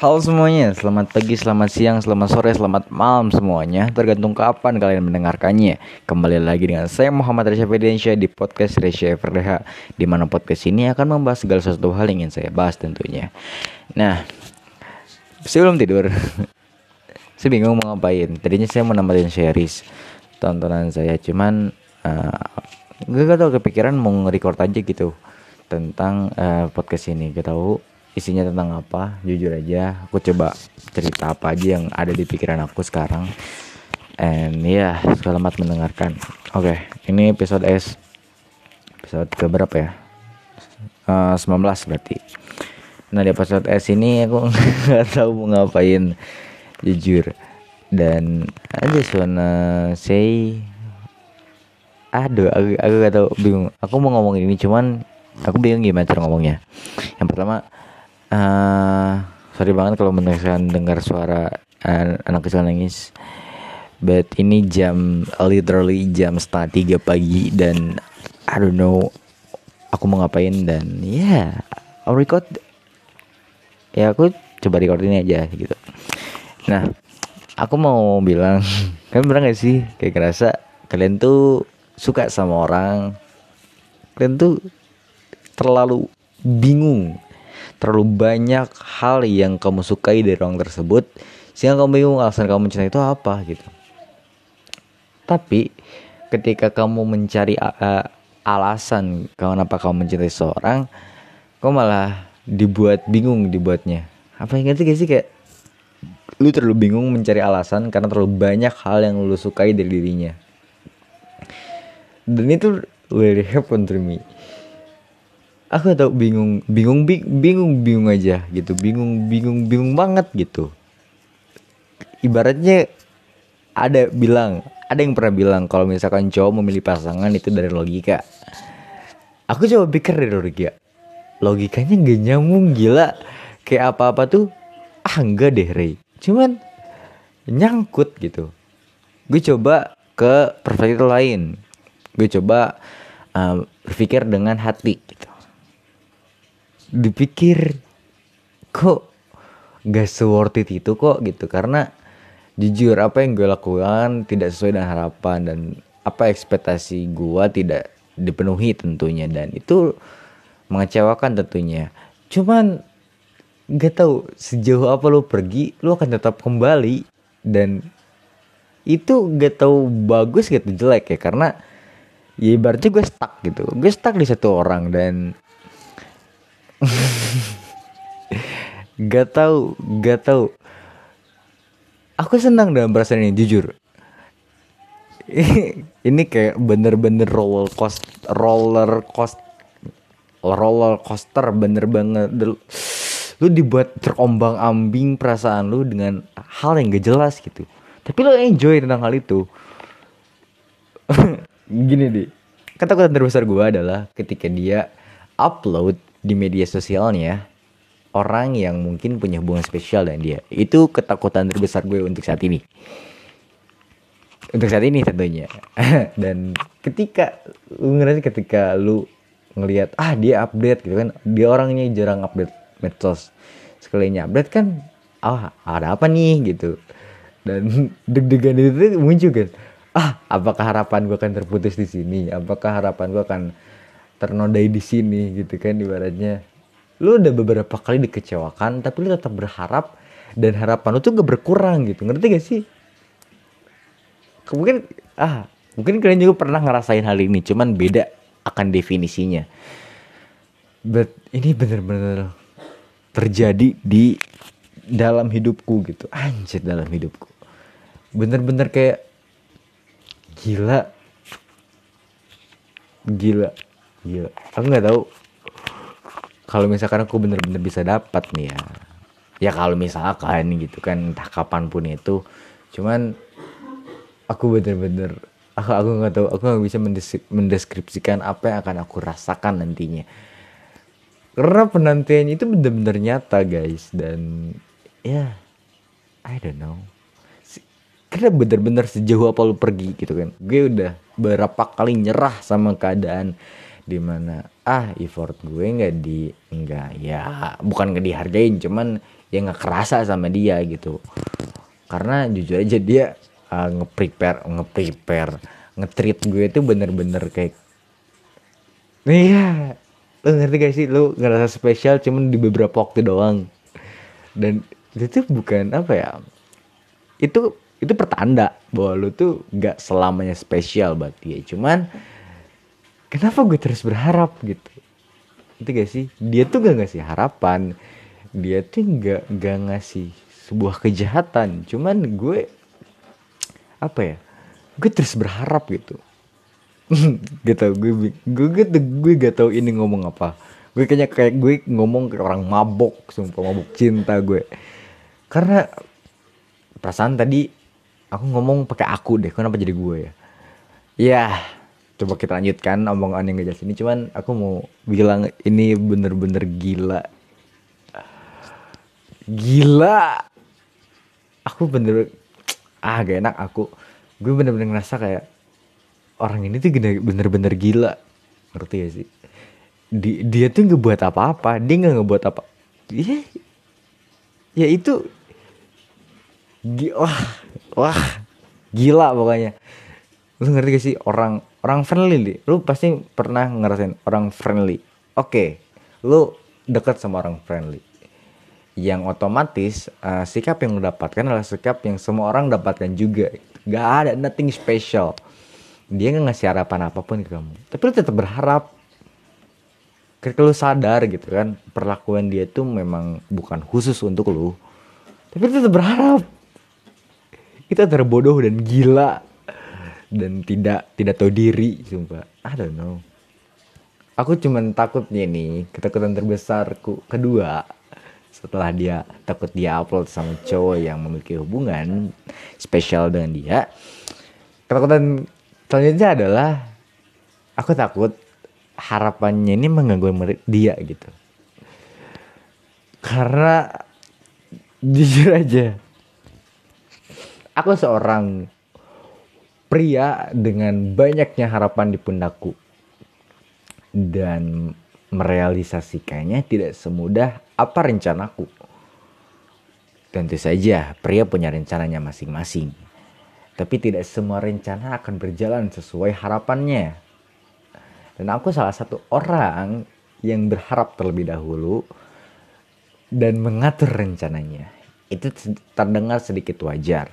Halo semuanya, selamat pagi, selamat siang, selamat sore, selamat malam semuanya. Tergantung kapan kalian mendengarkannya. Kembali lagi dengan saya Muhammad Resya Fedensyah di podcast Resya FRDH Di mana podcast ini akan membahas segala sesuatu hal yang ingin saya bahas tentunya. Nah, sebelum tidur Saya bingung mau ngapain. Tadinya saya mau nambahin series Tontonan saya, cuman uh, Gue gak tau kepikiran mau nge-record aja gitu Tentang uh, podcast ini. Gak tau isinya tentang apa jujur aja aku coba cerita apa aja yang ada di pikiran aku sekarang. And ya yeah, selamat mendengarkan. Oke okay, ini episode S. Episode ke berapa ya? Uh, 19 berarti. Nah di episode S ini aku nggak tahu mau ngapain jujur. Dan I just wanna say aduh aku, aku gak tahu bingung. Aku mau ngomong ini cuman aku bingung gimana cara ngomongnya. Yang pertama uh, sorry banget kalau mendengar dengar suara uh, anak kecil nangis. But ini jam literally jam setengah tiga pagi dan I don't know aku mau ngapain dan ya yeah, I'll record. Ya aku coba record ini aja gitu. Nah aku mau bilang kan bener gak sih kayak ngerasa kalian tuh suka sama orang? Kalian tuh terlalu bingung terlalu banyak hal yang kamu sukai dari orang tersebut sehingga kamu bingung alasan kamu mencintai itu apa gitu. Tapi ketika kamu mencari uh, alasan kenapa kamu mencintai seorang kamu malah dibuat bingung dibuatnya. Apa yang ngerti gak sih kayak lu terlalu bingung mencari alasan karena terlalu banyak hal yang lu sukai dari dirinya. Dan itu really happen to me aku tau bingung bingung bingung bingung aja gitu. Bingung bingung bingung banget gitu. Ibaratnya ada bilang ada yang pernah bilang kalau misalkan cowok memilih pasangan itu dari logika. Aku coba pikir dari logika. Logikanya gak nyambung gila. Kayak apa-apa tuh ah enggak deh Ray cuman nyangkut gitu. Gue coba ke perspektif lain. Gue coba uh, berpikir dengan hati gitu dipikir kok gak seworth it itu kok? Gitu. Karena jujur apa yang gue lakukan tidak sesuai dengan harapan dan apa ekspektasi gue tidak dipenuhi tentunya. Dan itu mengecewakan tentunya. Cuman gak tahu sejauh apa lo pergi lo akan tetap kembali. Dan itu gak tahu bagus gitu jelek ya. Karena ya ibaratnya gue stuck gitu. Gue stuck di satu orang dan gak tau gak tau aku senang dalam perasaan ini jujur. Ini kayak bener-bener roller coaster roller coaster roller coaster bener banget. Lu dibuat terombang ambing perasaan lu dengan hal yang gak jelas gitu. Tapi lu enjoy tentang hal itu. Gini deh ketakutan terbesar gue adalah ketika dia upload di media sosialnya orang yang mungkin punya hubungan spesial dengan dia. Itu ketakutan terbesar gue untuk saat ini. Untuk saat ini tentunya. Dan ketika lu ngerasa ketika lu ngelihat ah dia update gitu kan, dia orangnya jarang update medsos. Sekalinya update kan ah ada apa nih gitu. Dan deg-degan itu muncul kan. Ah, apakah harapan gue akan terputus di sini? Apakah harapan gue akan ternodai di sini gitu kan ibaratnya. Lu udah beberapa kali dikecewakan tapi lu tetap berharap dan harapan lu tuh gak berkurang gitu. Ngerti gak sih? Mungkin ah mungkin kalian juga pernah ngerasain hal ini cuman beda akan definisinya. But ini bener-bener terjadi di dalam hidupku gitu. Anjir dalam hidupku. Bener-bener kayak gila. Gila Gila, aku nggak tahu kalau misalkan aku bener-bener bisa dapat nih ya. Ya kalau misalkan gitu kan entah kapan pun itu. Cuman aku bener-bener aku aku nggak tahu aku nggak bisa mendeskripsikan apa yang akan aku rasakan nantinya. Karena penantian itu bener-bener nyata guys. Dan ya yeah, I don't know. Karena bener-bener sejauh apa lu pergi gitu kan. Gue udah berapa kali nyerah sama keadaan di mana ah effort gue nggak di nggak ya bukan nggak dihargain cuman ya nggak kerasa sama dia gitu. Karena jujur aja dia uh, nge-prepare nge-prepare nge-treat gue itu bener-bener kayak iya lu ngerti gak sih? Lu ngerasa spesial cuman di beberapa waktu doang. Dan itu bukan apa ya itu itu pertanda bahwa lu tuh gak selamanya spesial buat dia. Cuman kenapa gue terus berharap gitu? Itu gak sih? Dia tuh gak ngasih harapan. Dia tuh gak gak ngasih sebuah kejahatan. Cuman gue apa ya? Gue terus berharap gitu. Gitu gue gue gue gue gak tau ini ngomong apa. Gue kayaknya kayak gue ngomong ke orang mabok sumpah mabok cinta gue. Karena perasaan tadi aku ngomong pakai aku deh kenapa jadi gue ya? Ya coba kita lanjutkan omongan yang gak jelas ini. Cuman aku mau bilang ini bener-bener gila. Gila. Aku bener ah gak enak aku. Gue bener-bener ngerasa kayak orang ini tuh bener-bener gila. Ngerti gak sih? Di, dia tuh nggak buat apa-apa. Dia nggak ngebuat apa ya ya itu wah wah gila pokoknya. Lu ngerti gak sih? Orang orang friendly nih lu pasti pernah ngerasain orang friendly. Oke okay, lu dekat sama orang friendly. Yang otomatis uh, sikap yang lu dapatkan adalah sikap yang semua orang dapatkan juga. Gak ada nothing special. Dia nggak ngasih harapan apa pun ke kamu. Tapi lu tetap berharap. Ketika lu sadar gitu kan perlakuan dia tuh memang bukan khusus untuk lu. Tapi lu tetap berharap. Kita terbodoh dan gila dan tidak tidak tahu diri sumpah. I don't know. Aku cuman takutnya nih ketakutan terbesarku kedua setelah dia takut dia upload sama cowok yang memiliki hubungan spesial dengan dia ketakutan selanjutnya adalah aku takut harapannya ini mengganggu dia gitu. Karena jujur aja aku seorang pria dengan banyaknya harapan di pundakku dan merealisasikannya tidak semudah apa rencanaku. Tentu saja pria punya rencananya masing-masing. Tapi tidak semua rencana akan berjalan sesuai harapannya. Dan aku salah satu orang yang berharap terlebih dahulu dan mengatur rencananya. Itu terdengar sedikit wajar.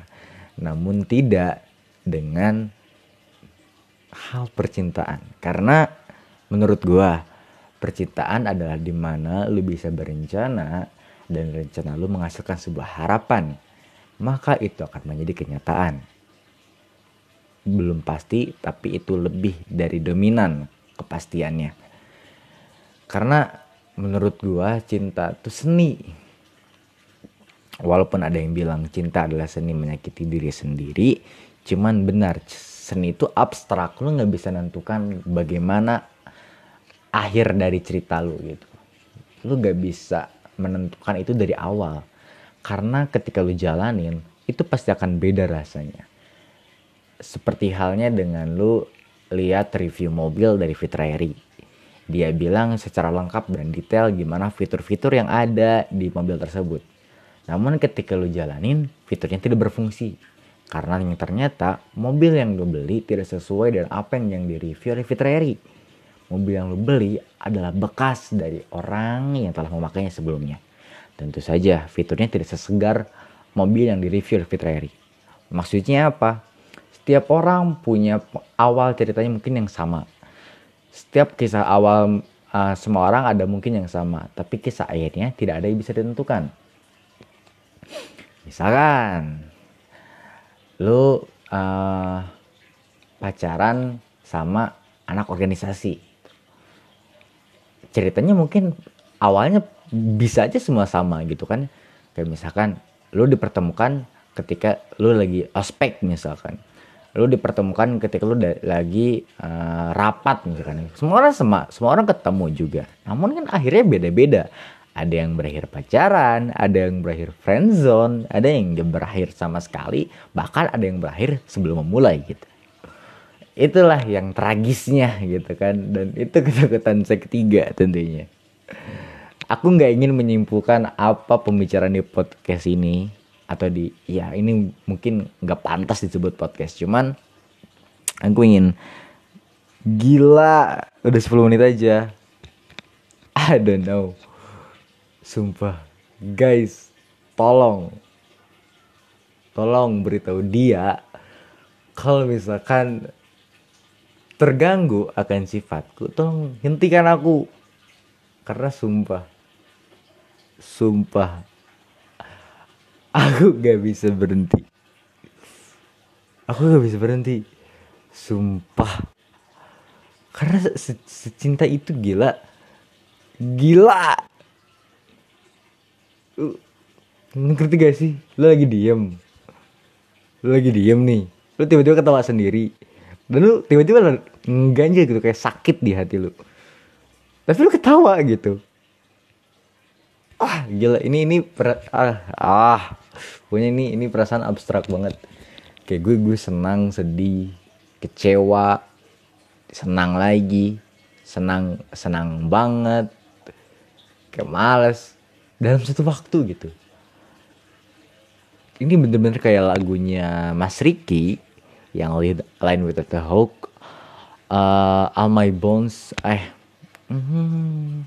Namun tidak dengan hal percintaan. Karena menurut gua Percintaan adalah di mana lu bisa berencana dan rencana lu menghasilkan sebuah harapan. Maka itu akan menjadi kenyataan. Belum pasti, tapi itu lebih dari dominan kepastiannya. Karena menurut gua cinta itu seni. Walaupun ada yang bilang cinta adalah seni menyakiti diri sendiri, cuman benar seni itu abstrak. Lu nggak bisa nentukan bagaimana akhir dari cerita lu gitu lu gak bisa menentukan itu dari awal karena ketika lu jalanin itu pasti akan beda rasanya seperti halnya dengan lu lihat review mobil dari Fitrairy dia bilang secara lengkap dan detail gimana fitur-fitur yang ada di mobil tersebut. Namun ketika lu jalanin, fiturnya tidak berfungsi. Karena yang ternyata mobil yang lu beli tidak sesuai dengan apa yang di review oleh Fitrairy mobil yang lo beli adalah bekas dari orang yang telah memakainya sebelumnya. Tentu saja fiturnya tidak sesegar mobil yang direview oleh Fitrairy. Maksudnya apa? Setiap orang punya awal ceritanya mungkin yang sama. Setiap kisah awal uh, semua orang ada mungkin yang sama, tapi kisah akhirnya tidak ada yang bisa ditentukan. Misalkan lu uh, pacaran sama anak organisasi. Ceritanya mungkin awalnya bisa aja semua sama gitu kan. Kayak misalkan lu dipertemukan ketika lu lagi ospek misalkan. Lu dipertemukan ketika lu lagi uh, rapat misalkan. Semua orang sama semua orang ketemu juga. Namun kan akhirnya beda-beda ada yang berakhir pacaran ada yang berakhir friendzone ada yang berakhir sama sekali bahkan ada yang berakhir sebelum memulai gitu. Itulah yang tragisnya gitu kan dan itu ketakutan saya ketiga tentunya. Aku nggak ingin menyimpulkan apa pembicaraan di podcast ini atau di ya ini mungkin nggak pantas disebut podcast cuman aku ingin gila udah 10 menit aja. I don't know sumpah. Guys tolong. Tolong beritahu dia kalau misalkan terganggu akan sifatku tolong hentikan aku. Karena sumpah sumpah aku gak bisa berhenti. Aku gak bisa berhenti. Sumpah. Karena se secinta itu gila. Gila ngerti gak sih? Lo lagi diem. Lo lagi diem nih. Lu tiba-tiba ketawa sendiri. Dan lu tiba-tiba ganjil gitu kayak sakit di hati lu. Tapi lu ketawa gitu. Ah gila ini ini per, ah ah. Punya ini ini perasaan abstrak banget. Kayak gue gue senang sedih kecewa senang lagi senang senang banget kayak males dalam satu waktu gitu ini bener-bener kayak lagunya Mas Riki yang lead line with the hook uh, all my bones eh mm-hmm.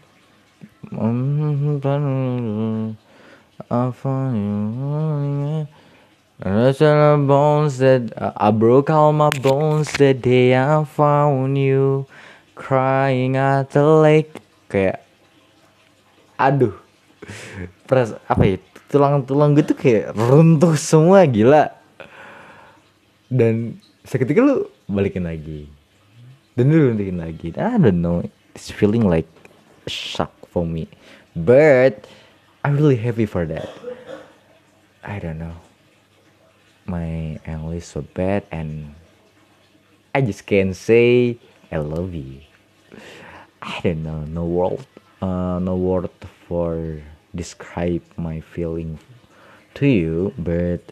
I bones that uh, I broke all my bones the day I found you crying at the lake kayak aduh Peras, apa ya tulang-tulang gue tuh kayak runtuh semua gila. Dan seketika lu balikin lagi. Dan lu balikin lagi. I don't know it's feeling like shock for me. But I'm really happy for that. I don't know. My English so bad and I just can't say I love you. I don't know no word uh, no word for describe my feeling to you but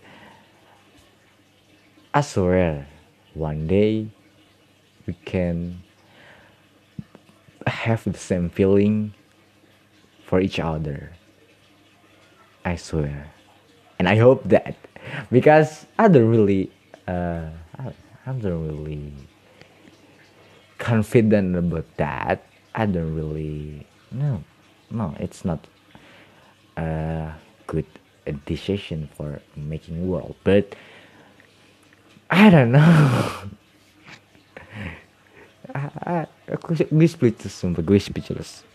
I swear one day we can have the same feeling for each other. I swear. And I hope that because I don't really uh I don't really confident about that. I don't really no no it's not a good decision for making world but I don't know. Aku gue speechless sumpah gue speechless.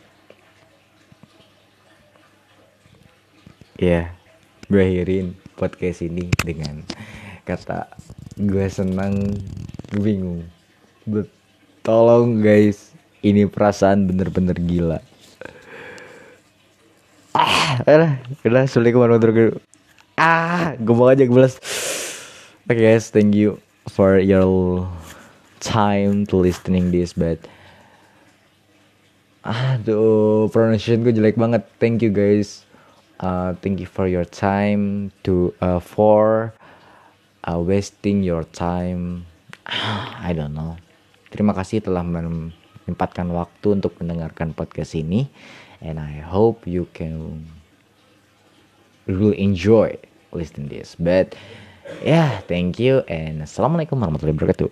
Ya yeah, gue akhirin podcast ini dengan kata gue senang gue bingung. But tolong guys ini perasaan bener-bener gila ah udah assalamualaikum warahmatullahi wabarakatuh ah gue aja gue balas Okay guys, thank you for your time to listening this but aduh pronunciation gue jelek banget. Thank you guys. Uh, thank you for your time to uh, for uh, wasting your time. I don't know. Terima kasih telah menyempatkan waktu untuk mendengarkan podcast ini and I hope you can really enjoy listening this. But yeah, thank you and assalamualaikum warahmatullahi wabarakatuh.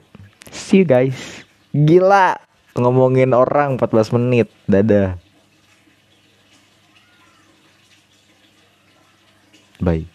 See you guys. Gila, ngomongin orang 14 menit. Dadah. Bye.